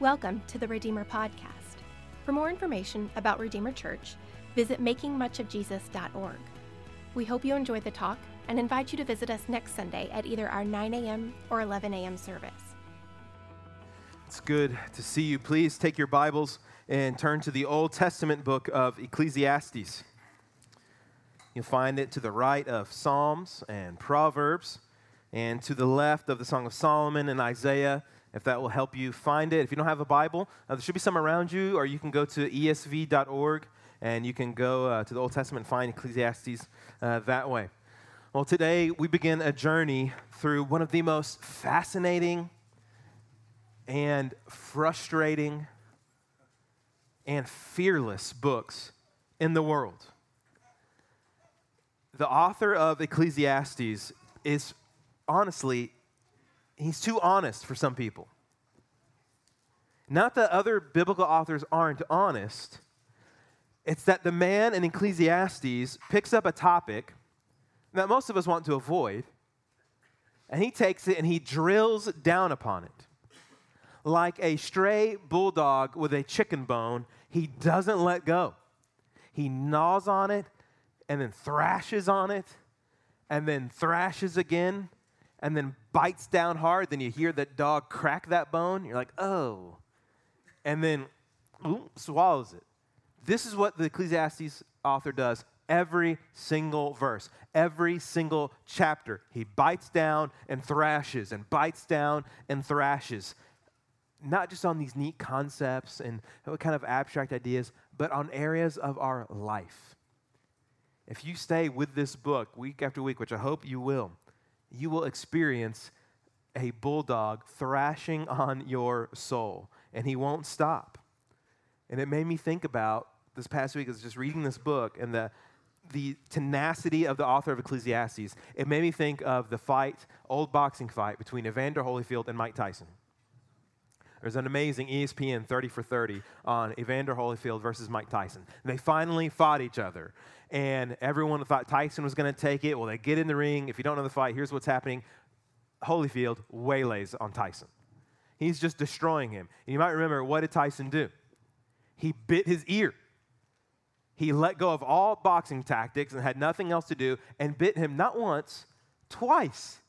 Welcome to the Redeemer Podcast. For more information about Redeemer Church, visit makingmuchofjesus.org. We hope you enjoy the talk and invite you to visit us next Sunday at either our 9 a.m. or 11 a.m. service. It's good to see you. Please take your Bibles and turn to the Old Testament book of Ecclesiastes. You'll find it to the right of Psalms and Proverbs, and to the left of the Song of Solomon and Isaiah if that will help you find it. If you don't have a Bible, uh, there should be some around you, or you can go to esv.org and you can go uh, to the Old Testament and find Ecclesiastes uh, that way. Well, today we begin a journey through one of the most fascinating and frustrating and fearless books in the world. The author of Ecclesiastes is honestly he's too honest for some people. Not that other biblical authors aren't honest, it's that the man in Ecclesiastes picks up a topic that most of us want to avoid, and he takes it and he drills down upon it. Like a stray bulldog with a chicken bone, he doesn't let go. He gnaws on it and then thrashes on it and then thrashes again and then bites down hard, then you hear that dog crack that bone. You're like, oh. And then ooh, swallows it. This is what the Ecclesiastes author does every single verse, every single chapter. He bites down and thrashes and bites down and thrashes. Not just on these neat concepts and what kind of abstract ideas, but on areas of our life. If you stay with this book week after week, which I hope you will, you will experience a bulldog thrashing on your soul, and he won't stop. And it made me think about this past week, I was just reading this book and the, the tenacity of the author of Ecclesiastes. It made me think of the fight, old boxing fight between Evander Holyfield and Mike Tyson. There's an amazing ESPN 30 for 30 on Evander Holyfield versus Mike Tyson. They finally fought each other and everyone thought Tyson was going to take it. Well, they get in the ring. If you don't know the fight, here's what's happening Holyfield waylays on Tyson. He's just destroying him. And you might remember what did Tyson do? He bit his ear. He let go of all boxing tactics and had nothing else to do and bit him not once, twice.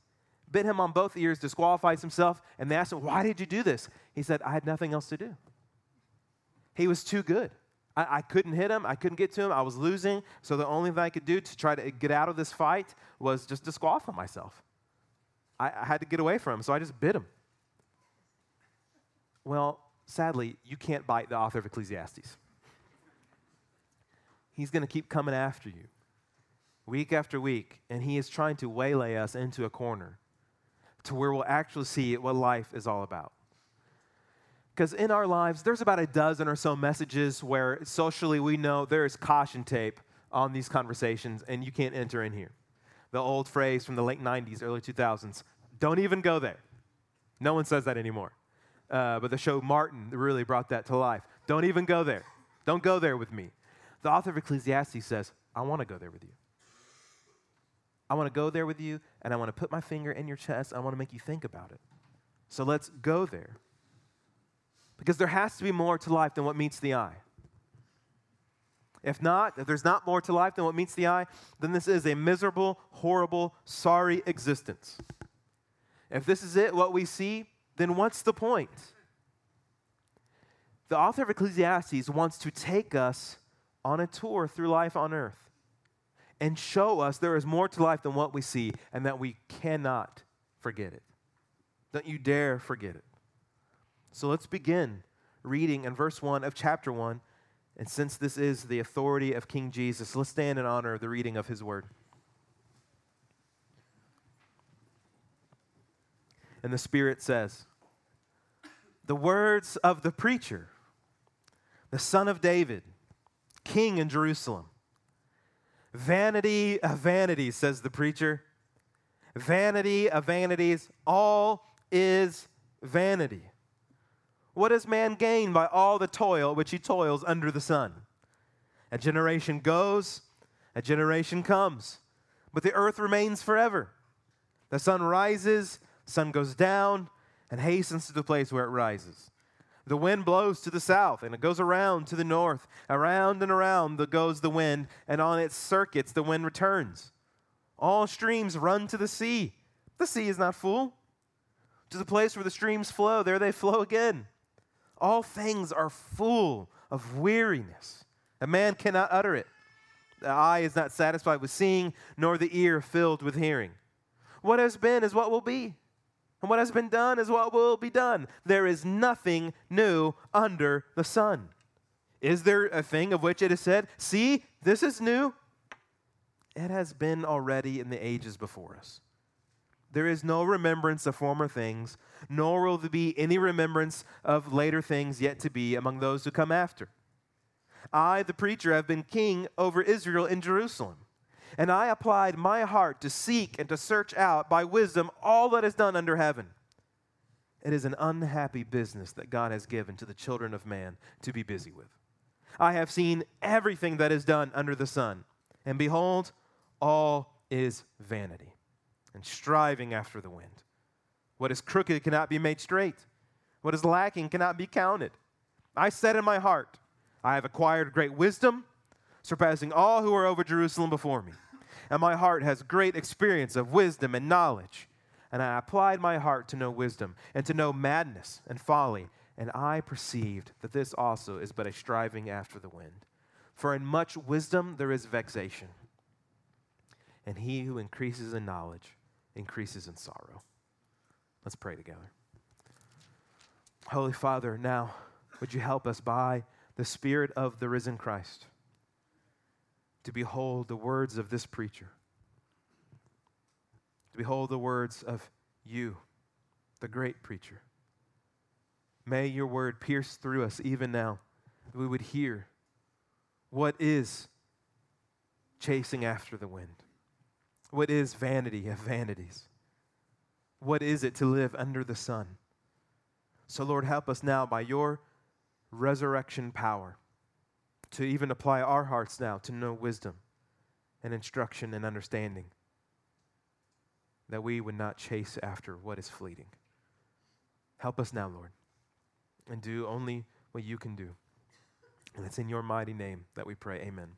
Bit him on both ears, disqualifies himself, and they asked him, Why did you do this? He said, I had nothing else to do. He was too good. I, I, couldn't hit him. I couldn't get to him. I was losing. So the only thing I could do to try to get out of this fight was just disqualify myself. I, I had to get away from him, so I just bit him. Well, sadly, you can't bite the author of Ecclesiastes. He's going to keep coming after you week after week, and he is trying to waylay us into a corner to where we'll actually see what life is all about. Because in our lives, there's about a dozen or so messages where socially we know there is caution tape on these conversations and you can't enter in here. The old phrase from the late 90s, early 2000s don't even go there. No one says that anymore. Uh, but the show Martin really brought that to life. Don't even go there. Don't go there with me. The author of Ecclesiastes says, I want to go there with you. I want to go there with you, and I want to put my finger in your chest. I want to make you think about it. So let's go there. Because there has to be more to life than what meets the eye. If not, if there's not more to life than what meets the eye, then this is a miserable, horrible, sorry existence. If this is it, what we see, then what's the point? The author of Ecclesiastes wants to take us on a tour through life on earth and show us there is more to life than what we see and that we cannot forget it. Don't you dare forget it. So let's begin reading in verse 1 of chapter 1. And since this is the authority of King Jesus, let's stand in honor of the reading of his word. And the Spirit says, The words of the preacher, the son of David, king in Jerusalem. Vanity of vanities, says the preacher. Vanity of vanities, all is vanity. What does man gain by all the toil which he toils under the sun? A generation goes, a generation comes, but the earth remains forever. The sun rises, sun goes down, and hastens to the place where it rises. The wind blows to the south and it goes around to the north. Around and around the, goes the wind, and on its circuits the wind returns. All streams run to the sea. The sea is not full. To the place where the streams flow, there they flow again. All things are full of weariness. A man cannot utter it. The eye is not satisfied with seeing, nor the ear filled with hearing. What has been is what will be, and what has been done is what will be done. There is nothing new under the sun. Is there a thing of which it is said, See, this is new? It has been already in the ages before us. There is no remembrance of former things, nor will there be any remembrance of later things yet to be among those who come after. I, the preacher, have been king over Israel in Jerusalem. And I applied my heart to seek and to search out by wisdom all that is done under heaven. It is an unhappy business that God has given to the children of man to be busy with. I have seen everything that is done under the sun, and behold, all is vanity and striving after the wind. What is crooked cannot be made straight, what is lacking cannot be counted. I said in my heart, I have acquired great wisdom, surpassing all who are over Jerusalem before me. And my heart has great experience of wisdom and knowledge. And I applied my heart to know wisdom and to know madness and folly. And I perceived that this also is but a striving after the wind. For in much wisdom there is vexation. And he who increases in knowledge increases in sorrow. Let's pray together. Holy Father, now would you help us by the Spirit of the risen Christ, to behold the words of this preacher, to behold the words of you, the great preacher. May your word pierce through us even now, that we would hear what is chasing after the wind. What is vanity of vanities? What is it to live under the sun? So, Lord, help us now by your resurrection power to even apply our hearts now to know wisdom and instruction and understanding, that we would not chase after what is fleeting. Help us now, Lord, and do only what you can do. And it's in your mighty name that we pray. Amen.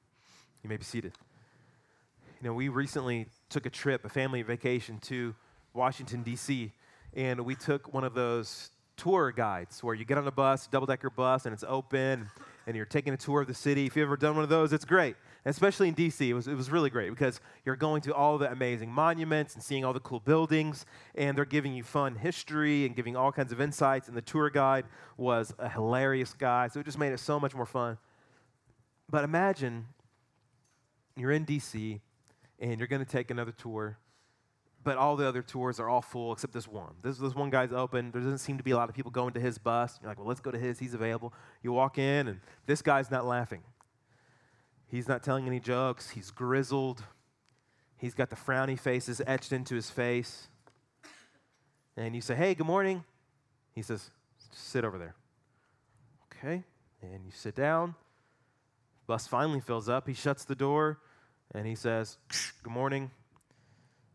You may be seated. You know, we recently took a trip, a family vacation to Washington, D.C., and we took one of those tour guides where you get on a bus, double decker bus, and it's open and you're taking a tour of the city. If you've ever done one of those, it's great. especially in DC, it was, it was really great because you're going to all the amazing monuments and seeing all the cool buildings, and they're giving you fun history and giving all kinds of insights. And the tour guide was a hilarious guy, so it just made it so much more fun. But imagine you're in DC and you're going to take another tour but all the other tours are all full except this one. This, this one guy's open. There doesn't seem to be a lot of people going to his bus. You're like, well, let's go to his. He's available. You walk in, and this guy's not laughing. He's not telling any jokes. He's grizzled. He's got the frowny faces etched into his face. And you say, hey, good morning. He says, sit over there. Okay. And you sit down. Bus finally fills up. He shuts the door and he says, good morning.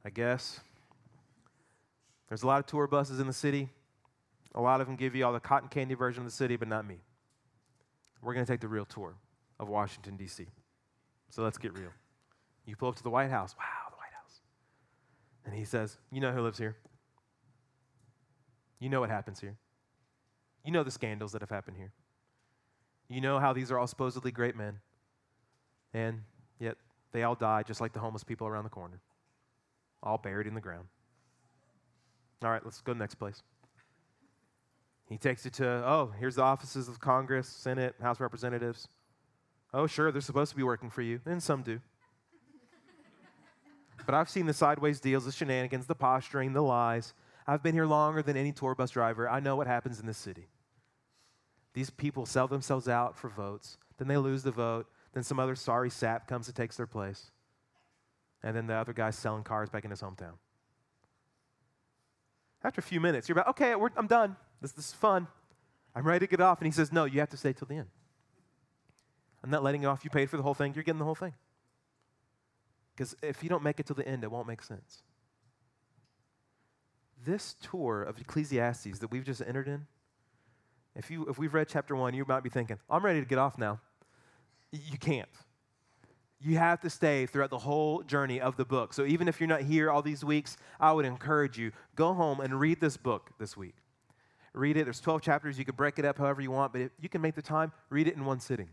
I guess. There's a lot of tour buses in the city. A lot of them give you all the cotton candy version of the city, but not me. We're going to take the real tour of Washington, D.C. So let's get real. You pull up to the White House. Wow, the White House. And he says, You know who lives here? You know what happens here. You know the scandals that have happened here. You know how these are all supposedly great men. And yet they all die just like the homeless people around the corner all buried in the ground. All right, let's go next place. He takes it to, oh, here's the offices of Congress, Senate, House Representatives. Oh, sure, they're supposed to be working for you, and some do. but I've seen the sideways deals, the shenanigans, the posturing, the lies. I've been here longer than any tour bus driver. I know what happens in this city. These people sell themselves out for votes, then they lose the vote, then some other sorry sap comes and takes their place and then the other guy's selling cars back in his hometown. After a few minutes, you're about, okay, I'm done. This, this is fun. I'm ready to get off. And he says, no, you have to stay till the end. I'm not letting you off. You paid for the whole thing. You're getting the whole thing. Because if you don't make it till the end, it won't make sense. This tour of Ecclesiastes that we've just entered in If, you, if we've read chapter one, you might be thinking, I'm ready to get off now. You can't. You have to stay throughout the whole journey of the book. So even if you're not here all these weeks, I would encourage you go home and read this book this week. Read it. There's 12 chapters. You can break it up however you want, but if you can make the time, read it in one sitting.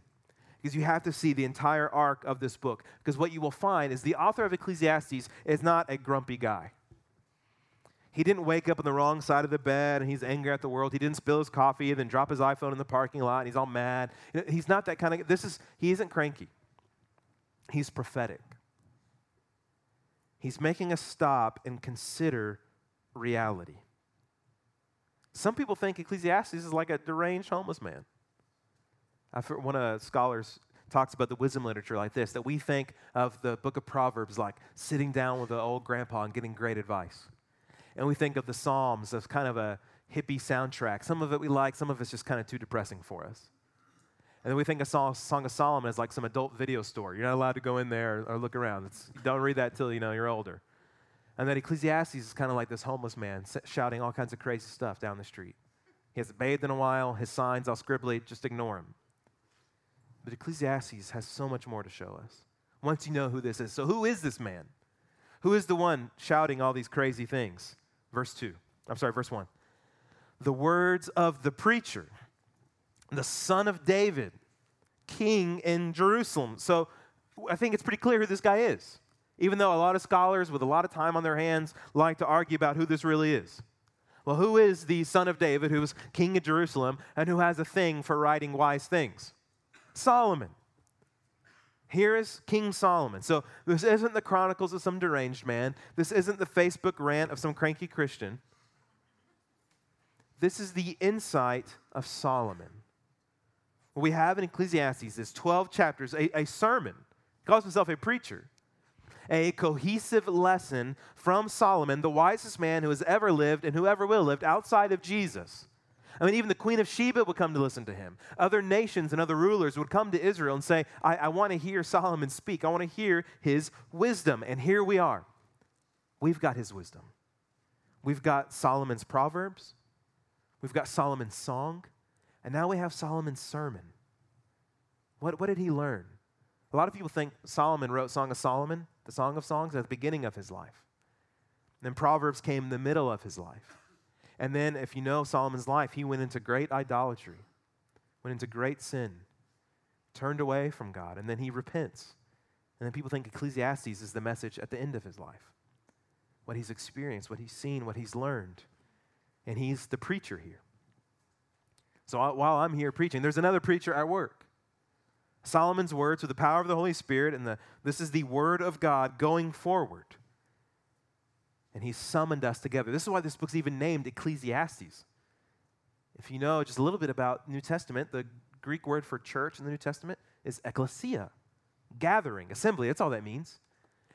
Because you have to see the entire arc of this book. Because what you will find is the author of Ecclesiastes is not a grumpy guy. He didn't wake up on the wrong side of the bed and he's angry at the world. He didn't spill his coffee and then drop his iPhone in the parking lot and he's all mad. He's not that kind of this is he isn't cranky. He's prophetic. He's making us stop and consider reality. Some people think Ecclesiastes is like a deranged homeless man. I've heard one of the scholars talks about the wisdom literature like this that we think of the book of Proverbs like sitting down with an old grandpa and getting great advice. And we think of the Psalms as kind of a hippie soundtrack. Some of it we like, some of it's just kind of too depressing for us. And then we think of Song, of Solomon as like some adult video store. You're not allowed to go in there or, or look around. It's, don't read that till you know you're older. And then Ecclesiastes is kind of like this homeless man shouting all kinds of crazy stuff down the street. He hasn't bathed in a while. His signs all scribbly. Just ignore him. But Ecclesiastes has so much more to show us once you know who this is. So, who is this man? Who is the one shouting all these crazy things? Verse 2. I'm sorry, verse 1. The words of the preacher, the son of David, king in Jerusalem. So, I think it's pretty clear who this guy is, even though a lot of scholars with a lot of time on their hands like to argue about who this really is. Well, who is the son of David who was king of Jerusalem and who has a thing for writing wise things? Solomon. Here is King Solomon. So this isn't the chronicles of some deranged man. This isn't the Facebook rant of some cranky Christian. This is the insight of Solomon. What we have in Ecclesiastes is 12 chapters, a, a sermon. He calls himself a preacher. A cohesive lesson from Solomon, the wisest man who has ever lived and who ever will live outside of Jesus. I mean, even the Queen of Sheba would come to listen to him. Other nations and other rulers would come to Israel and say, I, I want to hear Solomon speak. I want to hear his wisdom. And here we are. We've got his wisdom. We've got Solomon's Proverbs. We've got Solomon's song. And now we have Solomon's sermon. What, what did he learn? A lot of people think Solomon wrote Song of Solomon, the Song of Songs, at the beginning of his life. And then Proverbs came in the middle of his life. And then, if you know Solomon's life, he went into great idolatry, went into great sin, turned away from God, and then he repents. And then people think Ecclesiastes is the message at the end of his life what he's experienced, what he's seen, what he's learned. And he's the preacher here. So while I'm here preaching, there's another preacher at work. Solomon's words with the power of the Holy Spirit, and the, this is the word of God going forward and he summoned us together. This is why this book's even named Ecclesiastes. If you know just a little bit about New Testament, the Greek word for church in the New Testament is ecclesia, gathering, assembly. That's all that means.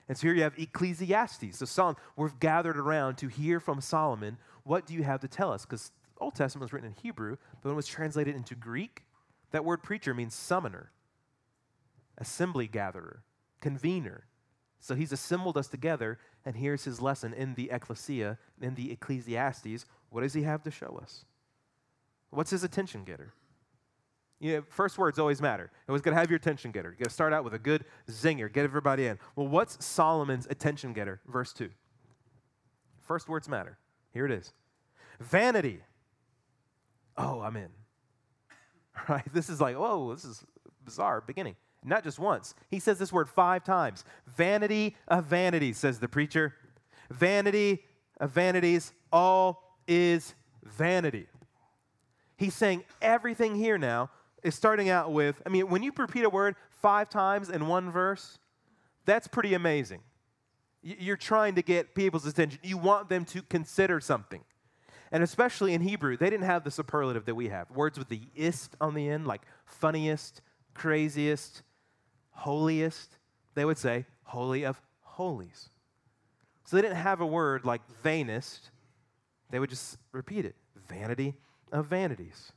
And so here you have Ecclesiastes. So Solomon, we've gathered around to hear from Solomon. What do you have to tell us? Because Old Testament was written in Hebrew, but when it was translated into Greek, that word preacher means summoner, assembly gatherer, convener. So he's assembled us together and here's his lesson in the ecclesia, in the Ecclesiastes. What does he have to show us? What's his attention getter? You know, first words always matter. It was going to have your attention getter. You got to start out with a good zinger, get everybody in. Well, what's Solomon's attention getter? Verse 2. First words matter. Here it is vanity. Oh, I'm in. Right? This is like, whoa, this is bizarre beginning not just once. He says this word five times. Vanity of vanities, says the preacher. Vanity of vanities, all is vanity. He's saying everything here now is starting out with, I mean, when you repeat a word five times in one verse, that's pretty amazing. You're trying to get people's attention. You want them to consider something. And especially in Hebrew, they didn't have the superlative that we have. Words with the ist on the end, like funniest, craziest, holiest, they would say holy of holies. So they didn't have a word like vainest, they would just repeat it vanity of vanities.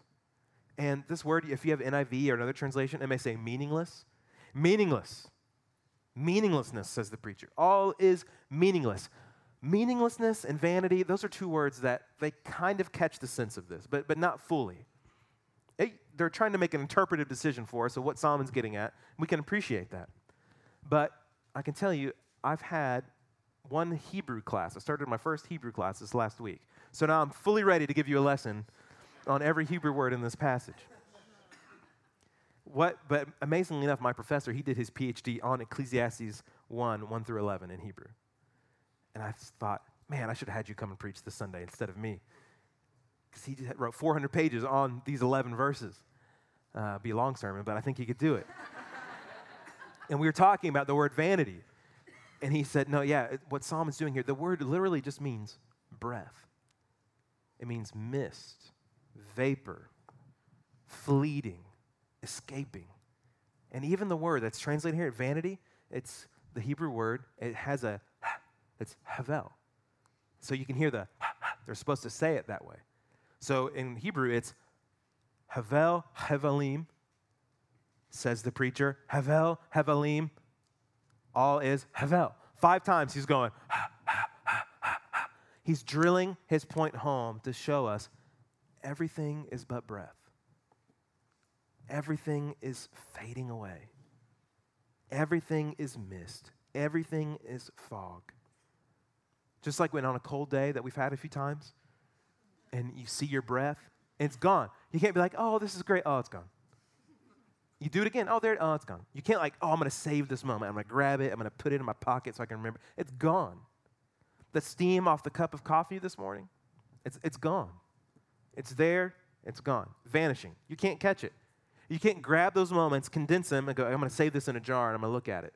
And this word, if you have NIV or another translation, it may say meaningless. Meaningless. Meaninglessness, says the preacher. All is meaningless. Meaninglessness and vanity, those are two words that they kind of catch the sense of this, but, but not fully. They're trying to make an interpretive decision for us of what Solomon's getting at. We can appreciate that. But I can tell you, I've had one Hebrew class. I started my first Hebrew class this last week. So now I'm fully ready to give you a lesson on every Hebrew word in this passage. What, but amazingly enough, my professor, he did his PhD on Ecclesiastes 1, 1 through 11 in Hebrew. And I thought, man, I should have had you come and preach this Sunday instead of me. Because he wrote 400 pages on these 11 verses. Uh, be a long sermon, but I think he could do it. and we were talking about the word vanity. And he said, no, yeah, what Psalm is doing here, the word literally just means breath. It means mist, vapor, fleeting, escaping. And even the word that's translated here, vanity, it's the Hebrew word, it has a, it's havel. So you can hear the, they're supposed to say it that way. So in Hebrew, it's havel, hevelim, says the preacher. Havel, hevelim, all is havel. Five times he's going, he's drilling his point home to show us everything is but breath. Everything is fading away. Everything is mist. Everything is fog. Just like when on a cold day that we've had a few times, and you see your breath, and it's gone. You can't be like, oh, this is great. Oh, it's gone. You do it again. Oh, there. Oh, it's gone. You can't like, oh, I'm to save this moment. I'm to grab it. I'm to put it in my pocket so I can remember. It's gone. The steam off the cup of coffee this morning, it's, it's gone. It's there. It's gone. Vanishing. You can't catch it. You can't grab those moments, condense them, and go, I'm to save this in a jar and I'm to look at it.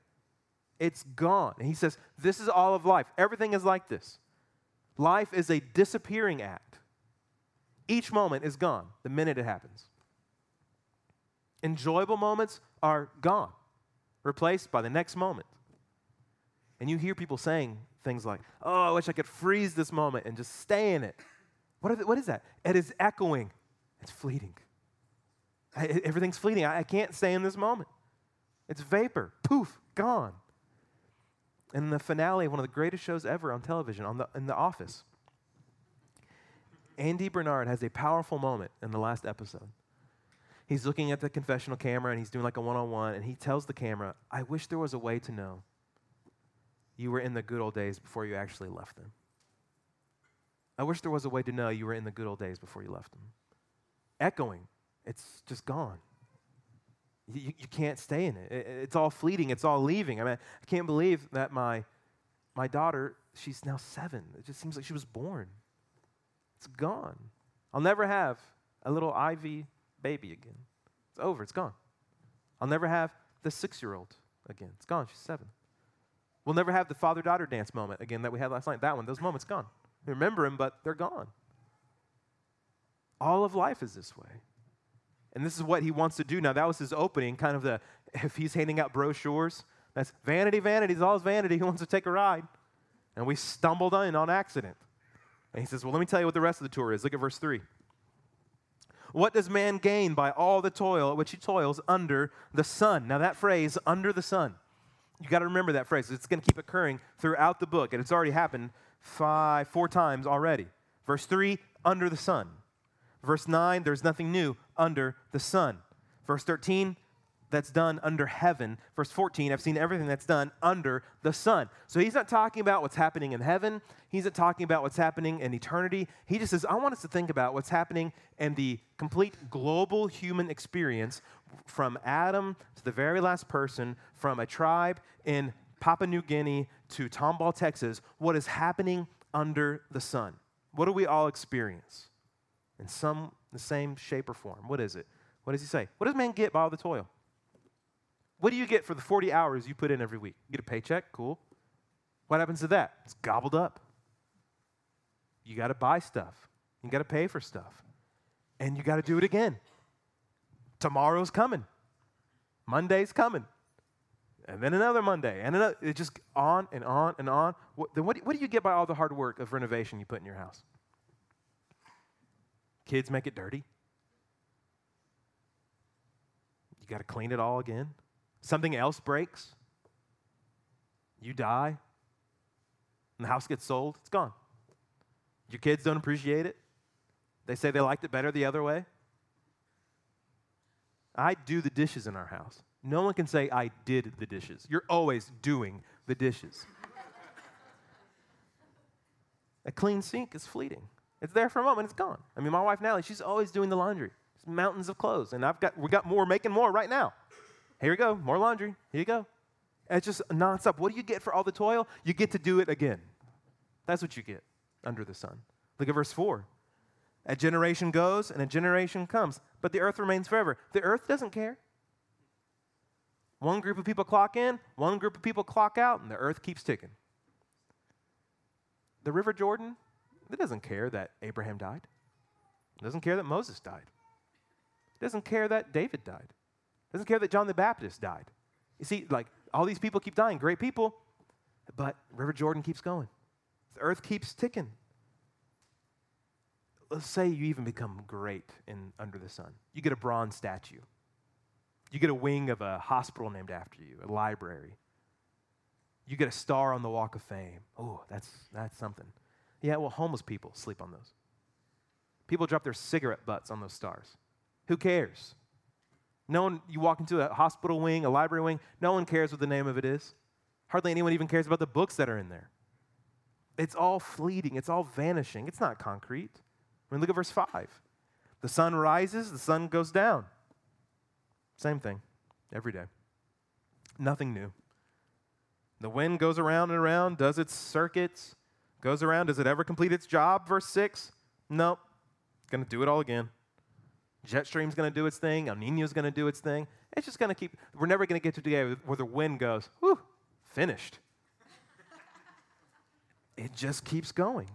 It's gone. And he says, This is all of life. Everything is like this. Life is a disappearing act. Each moment is gone the minute it happens. Enjoyable moments are gone, replaced by the next moment. And you hear people saying things like, Oh, I wish I could freeze this moment and just stay in it. What, the, what is that? It is echoing, it's fleeting. I, everything's fleeting. I, I can't stay in this moment. It's vapor, poof, gone. And the finale of one of the greatest shows ever on television, on the, in The Office, Andy Bernard has a powerful moment in the last episode. He's looking at the confessional camera and he's doing like a one on one, and he tells the camera, I wish there was a way to know you were in the good old days before you actually left them. I wish there was a way to know you were in the good old days before you left them. Echoing it's just gone. You, you can't stay in it. it. It's all fleeting. It's all leaving. I mean, I can't believe that my, my daughter, she's now seven. It just seems like she was born. It's gone. I'll never have a little Ivy baby again. It's over. It's gone. I'll never have the six year old again. It's gone. She's seven. We'll never have the father daughter dance moment again that we had last night. That one, those moments gone. We remember them, but they're gone. All of life is this way. And this is what he wants to do. Now, that was his opening, kind of the, if he's handing out brochures, that's vanity, vanity, it's all vanity. He wants to take a ride. And we stumbled in on accident. And he says, Well, let me tell you what the rest of the tour is. Look at verse 3. What does man gain by all the toil at which he toils under the sun? Now, that phrase, under the sun, you got to remember that phrase. It's going to keep occurring throughout the book, and it's already happened five, four times already. Verse 3, under the sun. Verse 9, there's nothing new under the sun. Verse 13, that's done under heaven. Verse 14, I've seen everything that's done under the sun. So he's not talking about what's happening in heaven. He's not talking about what's happening in eternity. He just says, I want us to think about what's happening in the complete global human experience from Adam to the very last person, from a tribe in Papua New Guinea to Tomball, Texas. What is happening under the sun? What do we all experience? in some the same shape or form. What is it? What does he say? What does man get by all the toil? What do you get for the 40 hours you put in every week? You get a paycheck, cool. What happens to that? It's gobbled up. You got to buy stuff. You got to pay for stuff. And you got to do it again. Tomorrow's coming. Monday's coming. And then another Monday. And another, it just on and on and on. What, then what, what do you get by all the hard work of renovation you put in your house? Kids make it dirty. You got to clean it all again. Something else breaks. You die. And the house gets sold. It's gone. Your kids don't appreciate it. They say they liked it better the other way. I do the dishes in our house. No one can say, I did the dishes. You're always doing the dishes. a clean sink is fleeting. It's there for a moment, it's gone. I mean, my wife Natalie, she's always doing the laundry. It's mountains of clothes, and I've got we got more, making more right now. Here you go, more laundry. Here you go. And it's just nonstop. What do you get for all the toil? You get to do it again. That's what you get under the sun. Look at verse 4. A generation goes and a generation comes, but the earth remains forever. The earth doesn't care. One group of people clock in, one group of people clock out, and the earth keeps ticking. The River Jordan, it doesn't care that Abraham died. It doesn't care that Moses died. It doesn't care that David died. Doesn't care that John the Baptist died. You see, like all these people keep dying, great people, but River Jordan keeps going. The earth keeps ticking let's say you even become great in under the sun. You get a bronze statue. You get a wing of a hospital named after you, a library. You get a star on the Walk of Fame. Oh, that's that's something. Yeah, well, homeless people sleep on those. People drop their cigarette butts on those stars. Who cares? No one, you walk into a hospital wing, a library wing, no one cares what the name of it is. Hardly anyone even cares about the books that are in there. It's all fleeting, it's all vanishing, it's not concrete. I mean, look at verse 5. The sun rises, the sun goes down. Same thing every day. Nothing new. The wind goes around and around, does its circuits, goes around. Does it ever complete its job? Verse 6. Nope. Going to do it all again. Jet stream's going to do its thing. El Nino's going to do its thing. It's just going to keep, we're never going to get to the day where the wind goes, whew, finished. it just keeps going.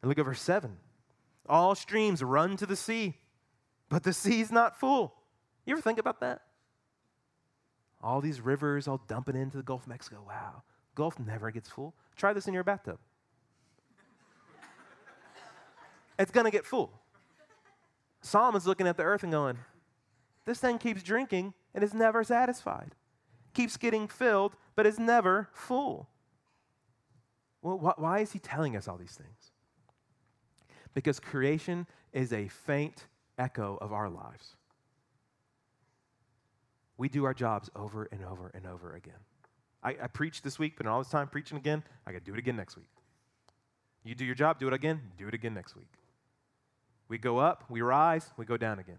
And look at verse 7. All streams run to the sea, but the sea's not full. You ever think about that? All these rivers all dumping into the Gulf of Mexico. Wow, Gulf never gets full. Try this in your bathtub. it's going to get full. Solomon's looking at the earth and going, This thing keeps drinking and is never satisfied. Keeps getting filled, but is never full. Well, wh- why is he telling us all these things? because creation is a faint echo of our lives. We do our jobs over and over and over again. I, I preached this week, but all this time preaching again, I got to do it again next week. You do your job, do it again, do it again next week. We go up, we rise, we go down again.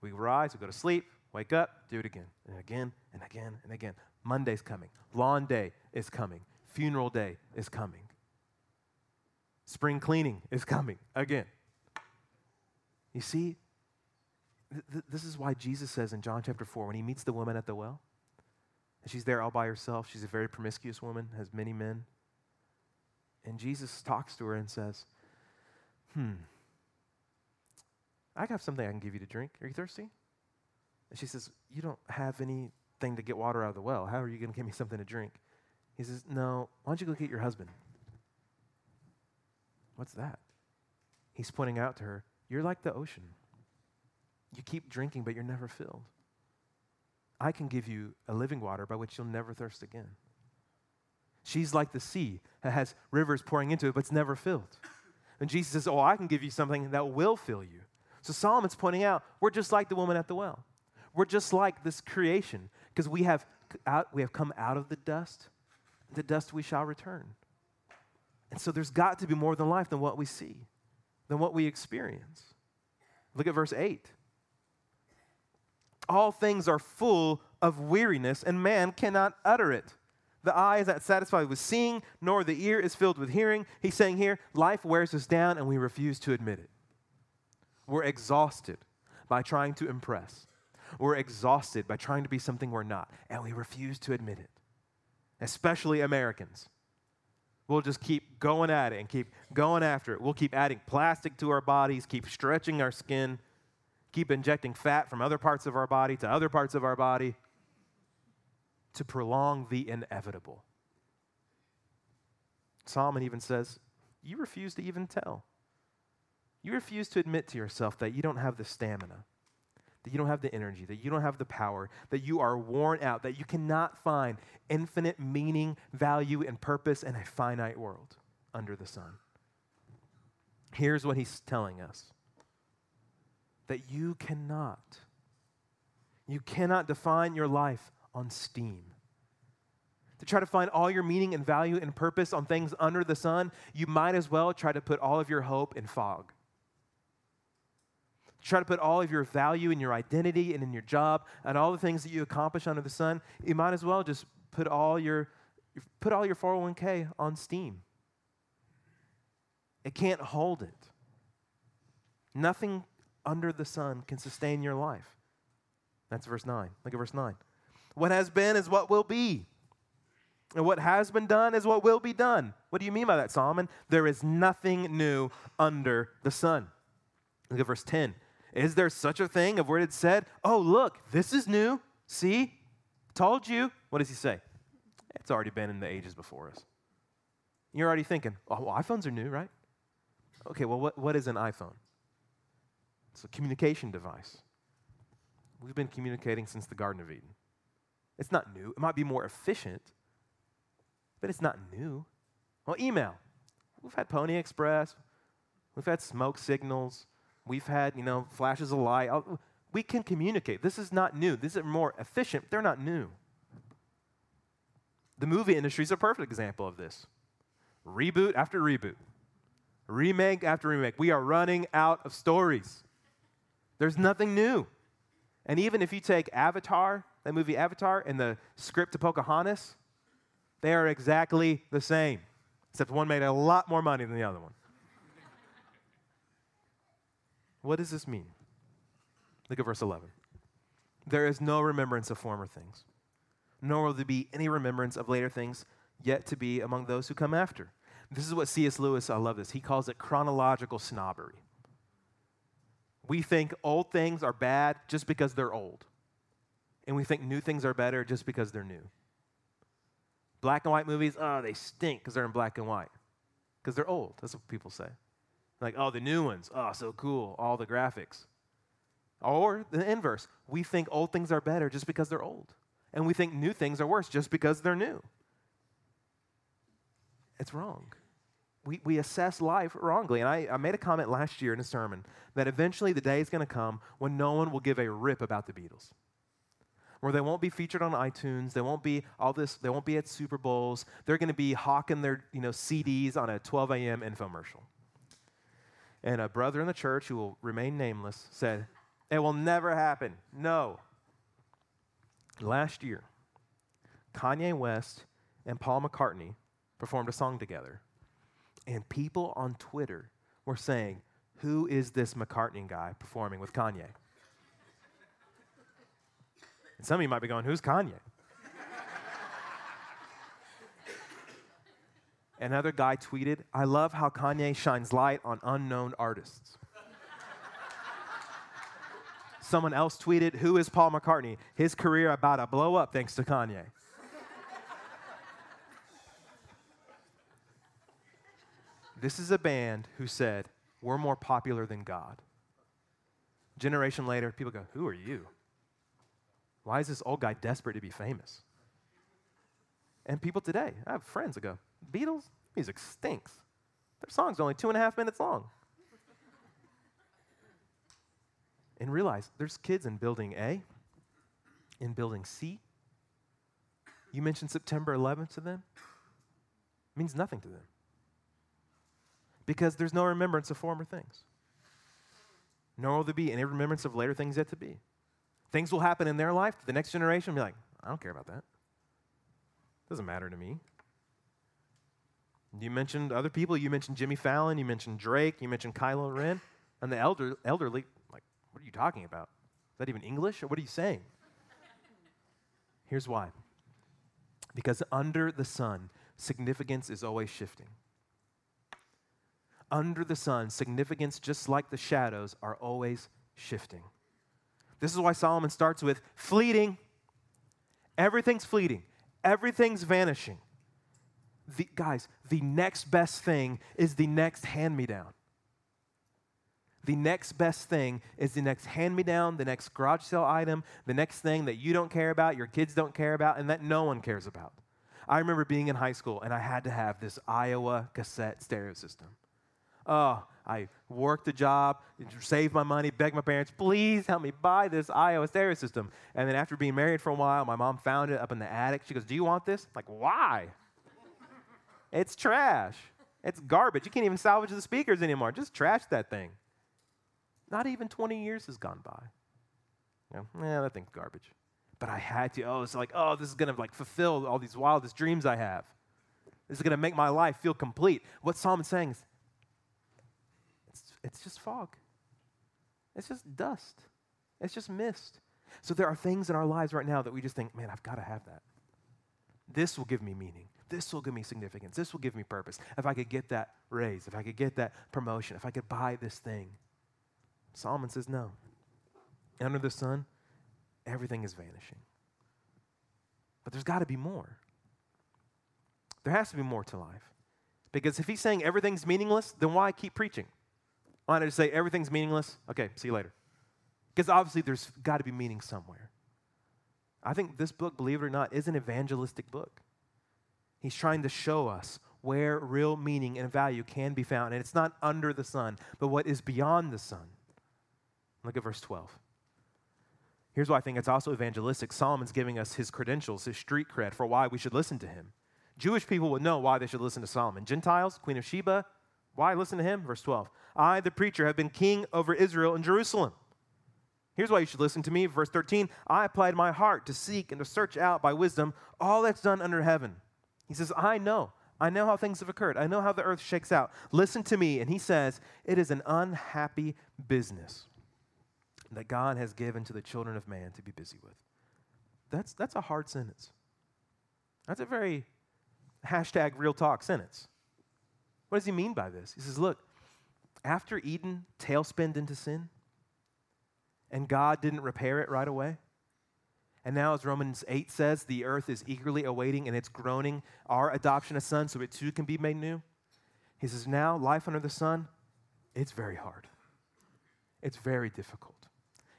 We rise, we go to sleep, wake up, do it again, and again, and again, and again. Monday's coming. Lawn day is coming. Funeral day is coming. Spring cleaning is coming again. You see, th- th- this is why Jesus says in John chapter 4, when he meets the woman at the well, and she's there all by herself, she's a very promiscuous woman, has many men. And Jesus talks to her and says, Hmm, I got something I can give you to drink. Are you thirsty? And she says, You don't have anything to get water out of the well. How are you going to give me something to drink? He says, No, why don't you go get your husband? What's that? He's pointing out to her, You're like the ocean. You keep drinking, but you're never filled. I can give you a living water by which you'll never thirst again. She's like the sea that has rivers pouring into it, but it's never filled. And Jesus says, Oh, I can give you something that will fill you. So Solomon's pointing out, we're just like the woman at the well. We're just like this creation because we have, out, we have come out of the dust. The dust we shall return. And so there's got to be more than life than what we see, than what we experience. Look at verse 8. All things are full of weariness, and man cannot utter it. The eye is not satisfied with seeing, nor the ear is filled with hearing. He's saying here, life wears us down, and we refuse to admit it. We're exhausted by trying to impress. We're exhausted by trying to be something we're not, and we refuse to admit it, especially Americans. We'll just keep going at it and keep going after it. We'll keep adding plastic to our bodies, keep stretching our skin, keep injecting fat from other parts of our body to other parts of our body to prolong the inevitable. Solomon even says, You refuse to even tell. You refuse to admit to yourself that you don't have the stamina that you don't have the energy, that you don't have the power, that you are worn out, that you cannot find infinite meaning, value, and purpose in a finite world under the sun. Here's what he's telling us that you cannot You cannot define your life on steam. To try to find all your meaning and value and purpose on things under the sun, you might as well try to put all of your hope in fog. To try to put all of your value in your identity and in your job and all the things that you accomplish under the sun, you might as well just put all your put all your 401k on steam. It can't hold it. Nothing under the sun can sustain your life. That's verse 9. Look at verse 9. What has been is what will be. And what has been done is what will be done. What do you mean by that, Solomon? There is nothing new under the sun. Look at verse 10. Is there such a thing of where it said, Oh, look, this is new? See? Told you. What does he say? It's already been in the ages before us. You're already thinking, Oh, well, iPhones are new, right? Okay, well, what, what is an iPhone? It's a communication device. We've been communicating since the Garden of Eden. It's not new. It might be more efficient, but it's not new. Well, email. We've had Pony Express. We've had smoke signals. We've had, you know, flashes of light. We can communicate. This is not new. This is more efficient. They're not new. The movie industry is a perfect example of this. Reboot after reboot, remake after remake. We are running out of stories. There's nothing new. And even if you take Avatar, that movie Avatar, and the script to Pocahontas, they are exactly the same, except one made a lot more money than the other one. What does this mean? Look at verse 11. There is no remembrance of former things, nor will there be any remembrance of later things yet to be among those who come after. This is what C.S. Lewis, I love this, he calls it chronological snobbery. We think old things are bad just because they're old. And we think new things are better just because they're new. Black and white movies, oh, they stink because they're in black and white. Because they're old. That's what people say. Like, oh, the new ones, oh, so cool, all the graphics. Or the inverse, we think old things are better just because they're old. And we think new things are worse just because they're new. It's wrong we, we assess life wrongly. And I, I made a comment last year in a sermon that eventually the day is going to come when no one will give a rip about the Beatles. Where they won't be featured on iTunes, they won't be all this, they won't be at Super Bowls. They're going to be hawking their you know, CDs on a 12 a.m. infomercial. And a brother in the church who will remain nameless said, It will never happen. No. Last year, Kanye West and Paul McCartney performed a song together and people on Twitter were saying, Who is this McCartney guy performing with Kanye? And some of you might be going, Who's Kanye? Another guy tweeted, I love how Kanye shines light on unknown artists. Someone else tweeted, Who is Paul McCartney? His career about to blow up thanks to Kanye. This is a band who said, We're more popular than God. Generation later, people go, Who are you? Why is this old guy desperate to be famous? And people today, I have friends that go, Beatles, music stinks. Their song's only two and a half minutes long. and realize there's kids in building A, in building C. You mentioned September 11th to them, it means nothing to them because there's no remembrance of former things. Nor will there be any remembrance of later things yet to be. Things will happen in their life, the next generation be like, I don't care about that. Doesn't matter to me. You mentioned other people. You mentioned Jimmy Fallon. You mentioned Drake. You mentioned Kylo Ren. And the elder, elderly, like, what are you talking about? Is that even English? Or what are you saying? Here's why. Because under the sun, significance is always shifting under the sun, significance, just like the shadows, are always shifting. This is why Solomon starts with fleeting. Everything's fleeting, everything's vanishing. The, guys, the next best thing is the next hand me down. The next best thing is the next hand me down, the next garage sale item, the next thing that you don't care about, your kids don't care about, and that no one cares about. I remember being in high school and I had to have this Aiwa cassette stereo system. Oh, I worked a job, saved my money, begged my parents, please help me buy this Aiwa stereo system. And then after being married for a while, my mom found it up in the attic. She goes, Do you want this? I'm like, why? It's trash. It's garbage. You can't even salvage the speakers anymore. Just trash that thing. Not even 20 years has gone by. Yeah, that thing's garbage. But I had to. Oh, it's like, oh, this is to like fulfill all these wildest dreams I have. This is to make my life feel complete. What Psalm is saying is, it's, it's just fog. It's just dust. It's just mist. So there are things in our lives right now that we just think, man, I've got to have that. This will give me meaning. This will give me significance. This will give me purpose. If I could get that raise, if I could get that promotion, if I could buy this thing. Solomon says, no. Under the sun, everything is vanishing. But there's got to be more. There has to be more to life. Because if he's saying everything's meaningless, then why keep preaching? Why not just say everything's meaningless? Okay, see you later. Because obviously there's got to be meaning somewhere. I think this book, believe it or not, is an evangelistic book. He's trying to show us where real meaning and value can be found. And it's not under the sun, but what is beyond the sun. Look at verse 12. Here's why I think it's also evangelistic. Solomon's giving us his credentials, his street cred for why we should listen to him. Jewish people would know why they should listen to Solomon. Gentiles, Queen of Sheba, why listen to him? Verse 12. I, the preacher, have been king over Israel and Jerusalem. Here's why you should listen to me. Verse 13 I applied my heart to seek and to search out by wisdom all that's done under heaven. He says, I know. I know how things have occurred. I know how the earth shakes out. Listen to me. And he says, It is an unhappy business that God has given to the children of man to be busy with. That's, that's a hard sentence. That's a very hashtag real talk sentence. What does he mean by this? He says, Look, after Eden tailspinned into sin, and God didn't repair it right away, and now, as Romans 8 says, the earth is eagerly awaiting and it's groaning our adoption of sons so it too can be made new. He says, now life under the sun, it's very hard. It's very difficult.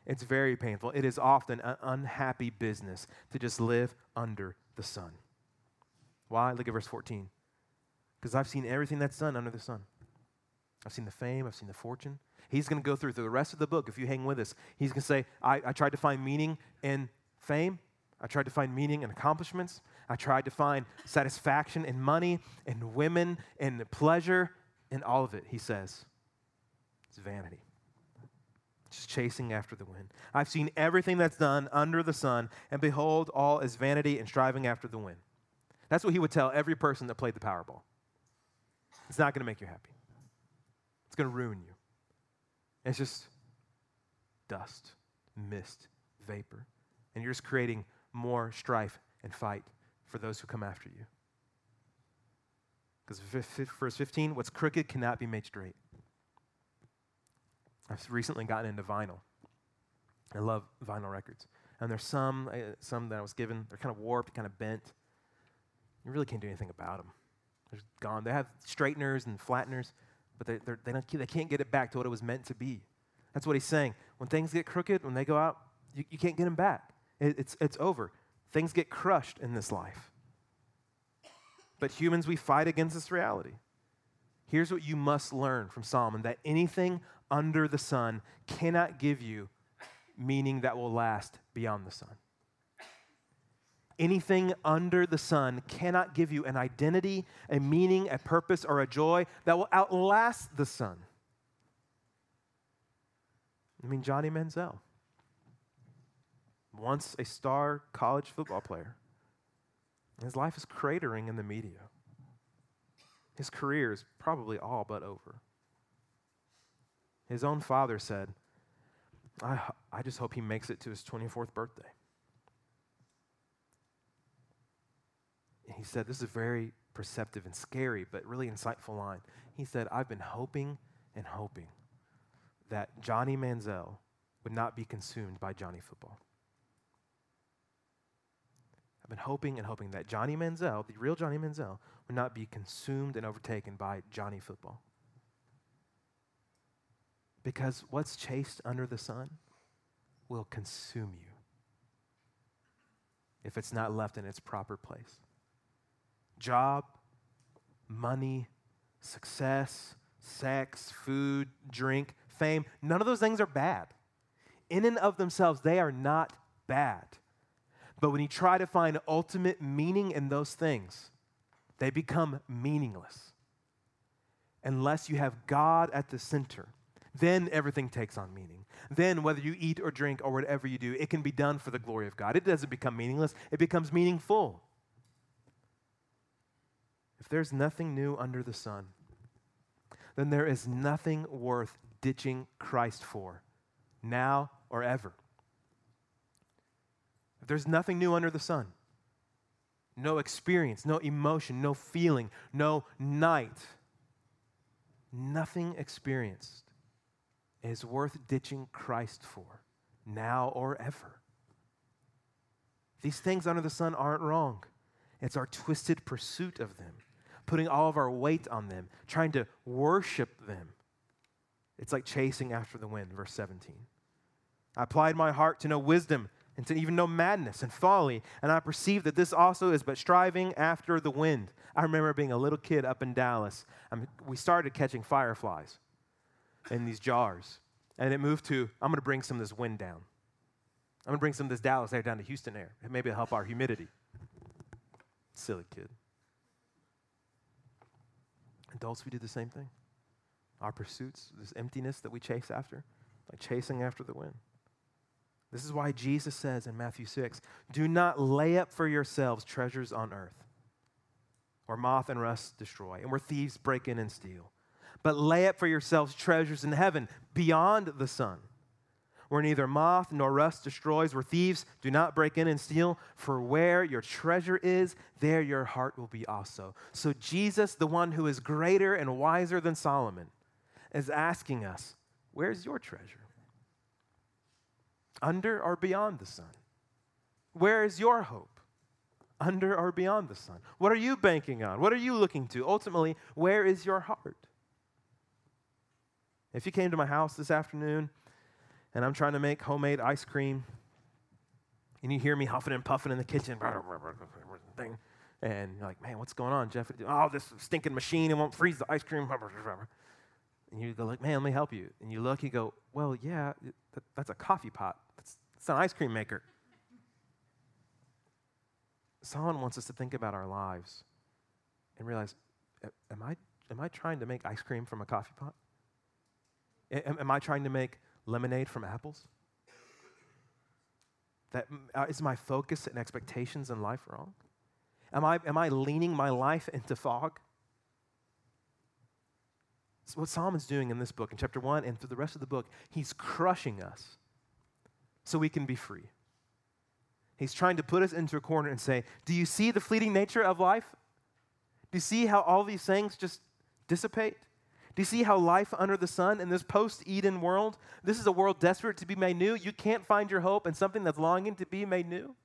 It's very painful. It is often an unhappy business to just live under the sun. Why? Look at verse 14. Because I've seen everything that's done under the sun. I've seen the fame, I've seen the fortune. He's going to go through, through the rest of the book, if you hang with us. He's going to say, I, I tried to find meaning in fame. I tried to find meaning in accomplishments. I tried to find satisfaction in money, and women, and pleasure, in all of it, he says. It's vanity. Just chasing after the wind. I've seen everything that's done under the sun, and behold, all is vanity and striving after the wind. That's what he would tell every person that played the Powerball. It's not going to make you happy, it's going to ruin you. It's just dust, mist, vapor and you're just creating more strife and fight for those who come after you. Because verse 15, what's crooked cannot be made straight. I've recently gotten into vinyl. I love vinyl records. And there's some, uh, some that I was given, they're kind of warped, kind of bent. You really can't do anything about them. They're gone. They have straighteners and flatteners, but they, they, don't, they can't get it back to what it was meant to be. That's what he's saying. When things get crooked, when they go out, you, you can't get them back. It, it's, it's over. Things get crushed in this life. But humans, we fight against this reality. Here's what you must learn from Solomon that anything under the sun cannot give you meaning that will last beyond the sun. Anything under the sun cannot give you an identity, a meaning, a purpose, or a joy that will outlast the sun. I mean, Johnny Manziel once a star college football player. His life is cratering in the media. His career is probably all but over. His own father said, I, I just hope he makes it to his 24th birthday. And he said, This is a very perceptive and scary, but really insightful line. He said, I've been hoping and hoping that Johnny Manziel would not be consumed by Johnny football. I've been hoping and hoping that Johnny Manziel, the real Johnny Manziel, would not be consumed and overtaken by Johnny football. Because what's chased under the sun will consume you if it's not left in its proper place. Job, money, success, sex, food, drink, fame, none of those things are bad. In and of themselves, they are not bad. But when you try to find ultimate meaning in those things, they become meaningless. Unless you have God at the center, then everything takes on meaning. Then, whether you eat or drink or whatever you do, it can be done for the glory of God. It doesn't become meaningless, it becomes meaningful. If there's nothing new under the sun, then there is nothing worth ditching Christ for, now or ever. There's nothing new under the sun, no experience, no emotion, no feeling, no night, nothing experienced is worth ditching Christ for, now or ever. These things under the sun aren't wrong. It's our twisted pursuit of them putting all of our weight on them, trying to worship them. It's like chasing after the wind, verse 17. I applied my heart to know wisdom and to even know madness and folly, and I perceived that this also is but striving after the wind. I remember being a little kid up in Dallas. Um, we started catching fireflies in these jars, and it moved to I'm going to bring some of this wind down. I'm going to bring some of this Dallas air down to Houston air. Maybe it'll help our humidity. Silly kid. Adults, we do the same thing. Our pursuits, this emptiness that we chase after, like chasing after the wind. This is why Jesus says in Matthew 6 do not lay up for yourselves treasures on earth, where moth and rust destroy, and where thieves break in and steal. But lay up for yourselves treasures in heaven beyond the sun where neither moth nor rust destroys, where thieves do not break in and steal. For where your treasure is, there your heart will be also. So, Jesus, the one who is greater and wiser than Solomon, is asking us, Where's your treasure? Under or beyond the sun? Where is your hope? Under or beyond the sun? What are you banking on? What are you looking to? Ultimately, where is your heart? If you came to my house this afternoon and I'm trying to make homemade ice cream, and you hear me huffing and puffing in the kitchen, thing, and you're like, man, what's going on, Jeff? Oh, this stinking machine, it won't freeze the ice cream. And you go like, man, let me help you. And you look, you go, well, yeah, that, that's a coffee pot. That's an ice cream maker. Solomon wants us to think about our lives and realize, am I, am I trying to make ice cream from a coffee pot? Am, am I trying to make lemonade from apples? That uh, is my focus and expectations in life wrong? Am I, am I leaning my life into fog? So what Solomon's doing in this book, in chapter one and through the rest of the book, he's crushing us so we can be free. He's trying to put us into a corner and say, Do you see the fleeting nature of life? Do you see how all these things just dissipate? Do you see how life under the sun in this post Eden world, this is a world desperate to be made new? You can't find your hope in something that's longing to be made new?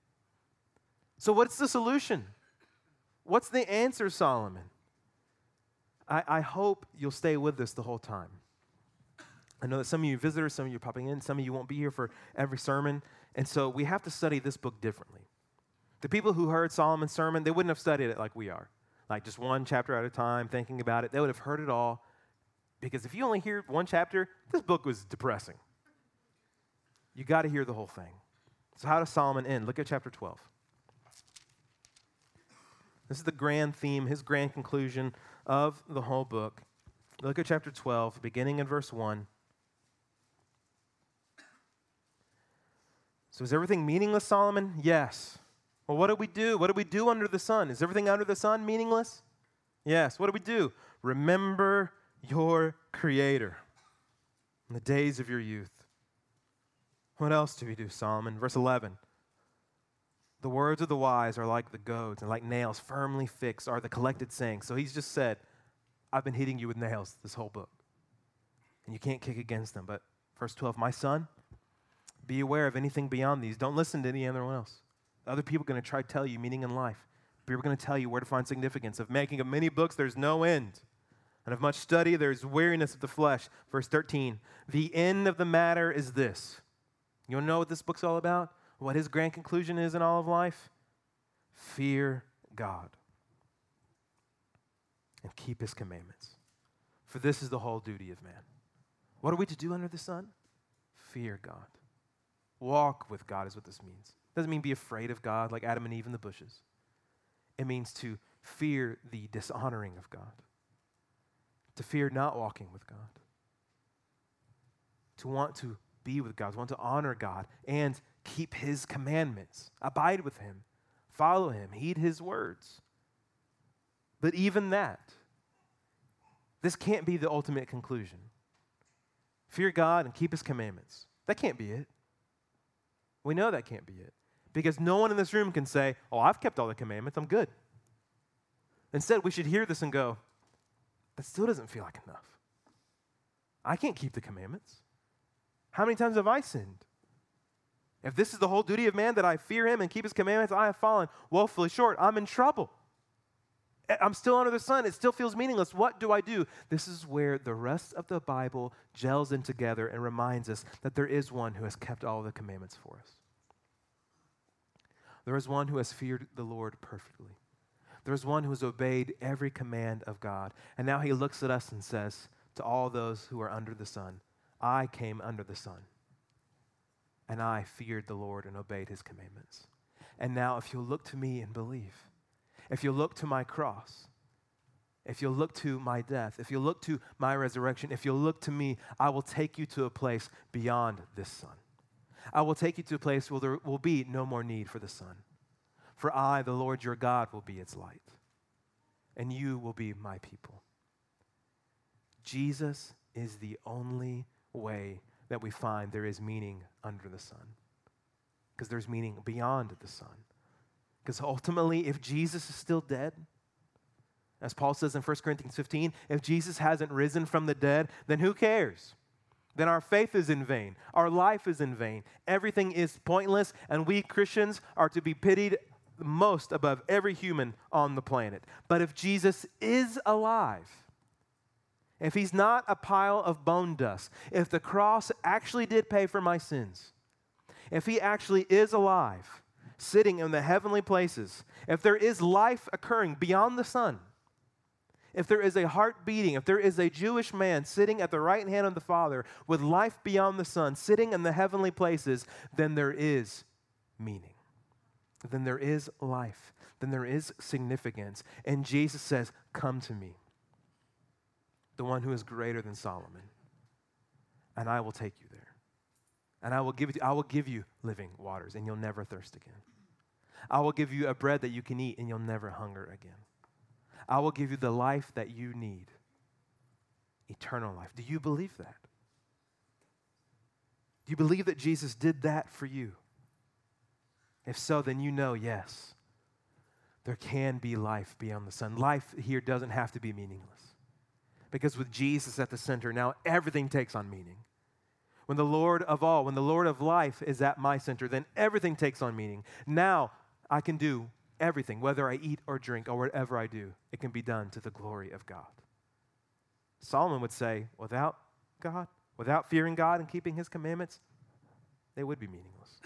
So, what's the solution? What's the answer, Solomon? I, I hope you'll stay with us the whole time. I know that some of you visitors, some of you are popping in, some of you won't be here for every sermon. And so we have to study this book differently. The people who heard Solomon's sermon, they wouldn't have studied it like we are, like just one chapter at a time, thinking about it. They would have heard it all because if you only hear one chapter, this book was depressing. You got to hear the whole thing. So, how does Solomon end? Look at chapter 12. This is the grand theme, his grand conclusion of the whole book. Look at chapter 12, beginning in verse 1. So, is everything meaningless, Solomon? Yes. Well, what do we do? What do we do under the sun? Is everything under the sun meaningless? Yes. What do we do? Remember your Creator in the days of your youth. What else do we do, Solomon? Verse 11. The words of the wise are like the goads, and like nails firmly fixed are the collected sayings. So he's just said, I've been hitting you with nails this whole book. And you can't kick against them. But verse 12, my son, be aware of anything beyond these. Don't listen to any other one else. Other people are going to try to tell you meaning in life. People are going to tell you where to find significance. Of making of many books, there's no end and of much study there's weariness of the flesh. Verse 13, the end of the matter is this. You want to know what this book's all about? What his grand conclusion is in all of life? Fear God and keep his commandments. For this is the whole duty of man. What are we to do under the sun? Fear God. Walk with God is what this means. It Doesn't mean be afraid of God like Adam and Eve in the bushes. It means to fear the dishonoring of God, to fear not walking with God, to want to be with God, to want to honor God, and keep His commandments, abide with Him, follow Him, heed His words. But even that, this can't be the ultimate conclusion. Fear God and keep His commandments. That can't be it. We know that can't be it. Because no one in this room can say, Oh, I've kept all the commandments, I'm good. Instead, we should hear this and go, That still doesn't feel like enough. I can't keep the commandments. How many times have I sinned? If this is the whole duty of man that I fear him and keep his commandments, I have fallen woefully short. I'm in trouble. I'm still under the sun. It still feels meaningless. What do I do? This is where the rest of the Bible gels in together and reminds us that there is one who has kept all the commandments for us. There is one who has feared the Lord perfectly. There is one who has obeyed every command of God. And now he looks at us and says to all those who are under the sun, I came under the sun, and I feared the Lord and obeyed his commandments. And now, if you'll look to me and believe, if you look to my cross, if you'll look to my death, if you'll look to my resurrection, if you'll look to me, I will take you to a place beyond this sun. I will take you to a place where there will be no more need for the sun. For I, the Lord your God, will be its light, and you will be my people. Jesus is the only way that we find there is meaning under the sun. Because there's meaning beyond the sun. Because ultimately, if Jesus is still dead, as Paul says in 1 Corinthians 15, if Jesus hasn't risen from the dead, then who cares? Then our faith is in vain. Our life is in vain. Everything is pointless, and we Christians are to be pitied most above every human on the planet. But if Jesus is alive, if he's not a pile of bone dust, if the cross actually did pay for my sins, if he actually is alive, sitting in the heavenly places, if there is life occurring beyond the sun, if there is a heart beating, if there is a Jewish man sitting at the right hand of the Father with life beyond the sun, sitting in the heavenly places, then there is meaning. Then there is life. Then there is significance. And Jesus says, Come to me the one who is greater than Solomon, and I will take you there. And I will give you, I will give you living waters, and you'll never thirst again. I will give you a bread that you can eat, and you'll never hunger again. I will give you the life that you need eternal life. Do you believe that? Do you believe that Jesus did that for you? If so, then you know, yes, there can be life beyond the sun. Life here doesn't have to be meaningless. Because with Jesus at the center, now everything takes on meaning. When the Lord of all, when the Lord of life is at my center, then everything takes on meaning. Now I can do everything, whether I eat or drink or whatever I do, it can be done to the glory of God. Solomon would say, without God, without fearing God and keeping his commandments, they would be meaningless.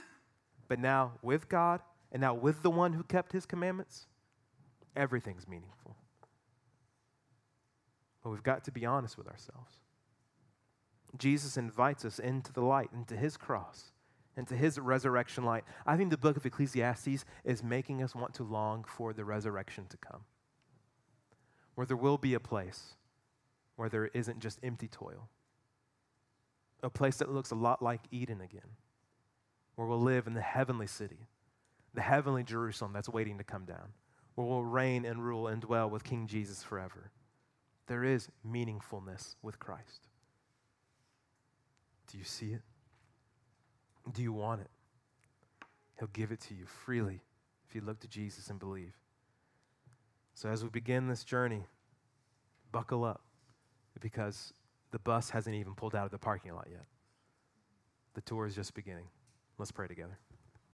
But now, with God, and now with the one who kept his commandments, everything's meaningful. But we've got to be honest with ourselves. Jesus invites us into the light, into his cross, into his resurrection light. I think the book of Ecclesiastes is making us want to long for the resurrection to come, where there will be a place where there isn't just empty toil, a place that looks a lot like Eden again, where we'll live in the heavenly city, the heavenly Jerusalem that's waiting to come down, where we'll reign and rule and dwell with King Jesus forever. There is meaningfulness with Christ. Do you see it? Do you want it? He'll give it to you freely if you look to Jesus and believe. So, as we begin this journey, buckle up because the bus hasn't even pulled out of the parking lot yet. The tour is just beginning. Let's pray together.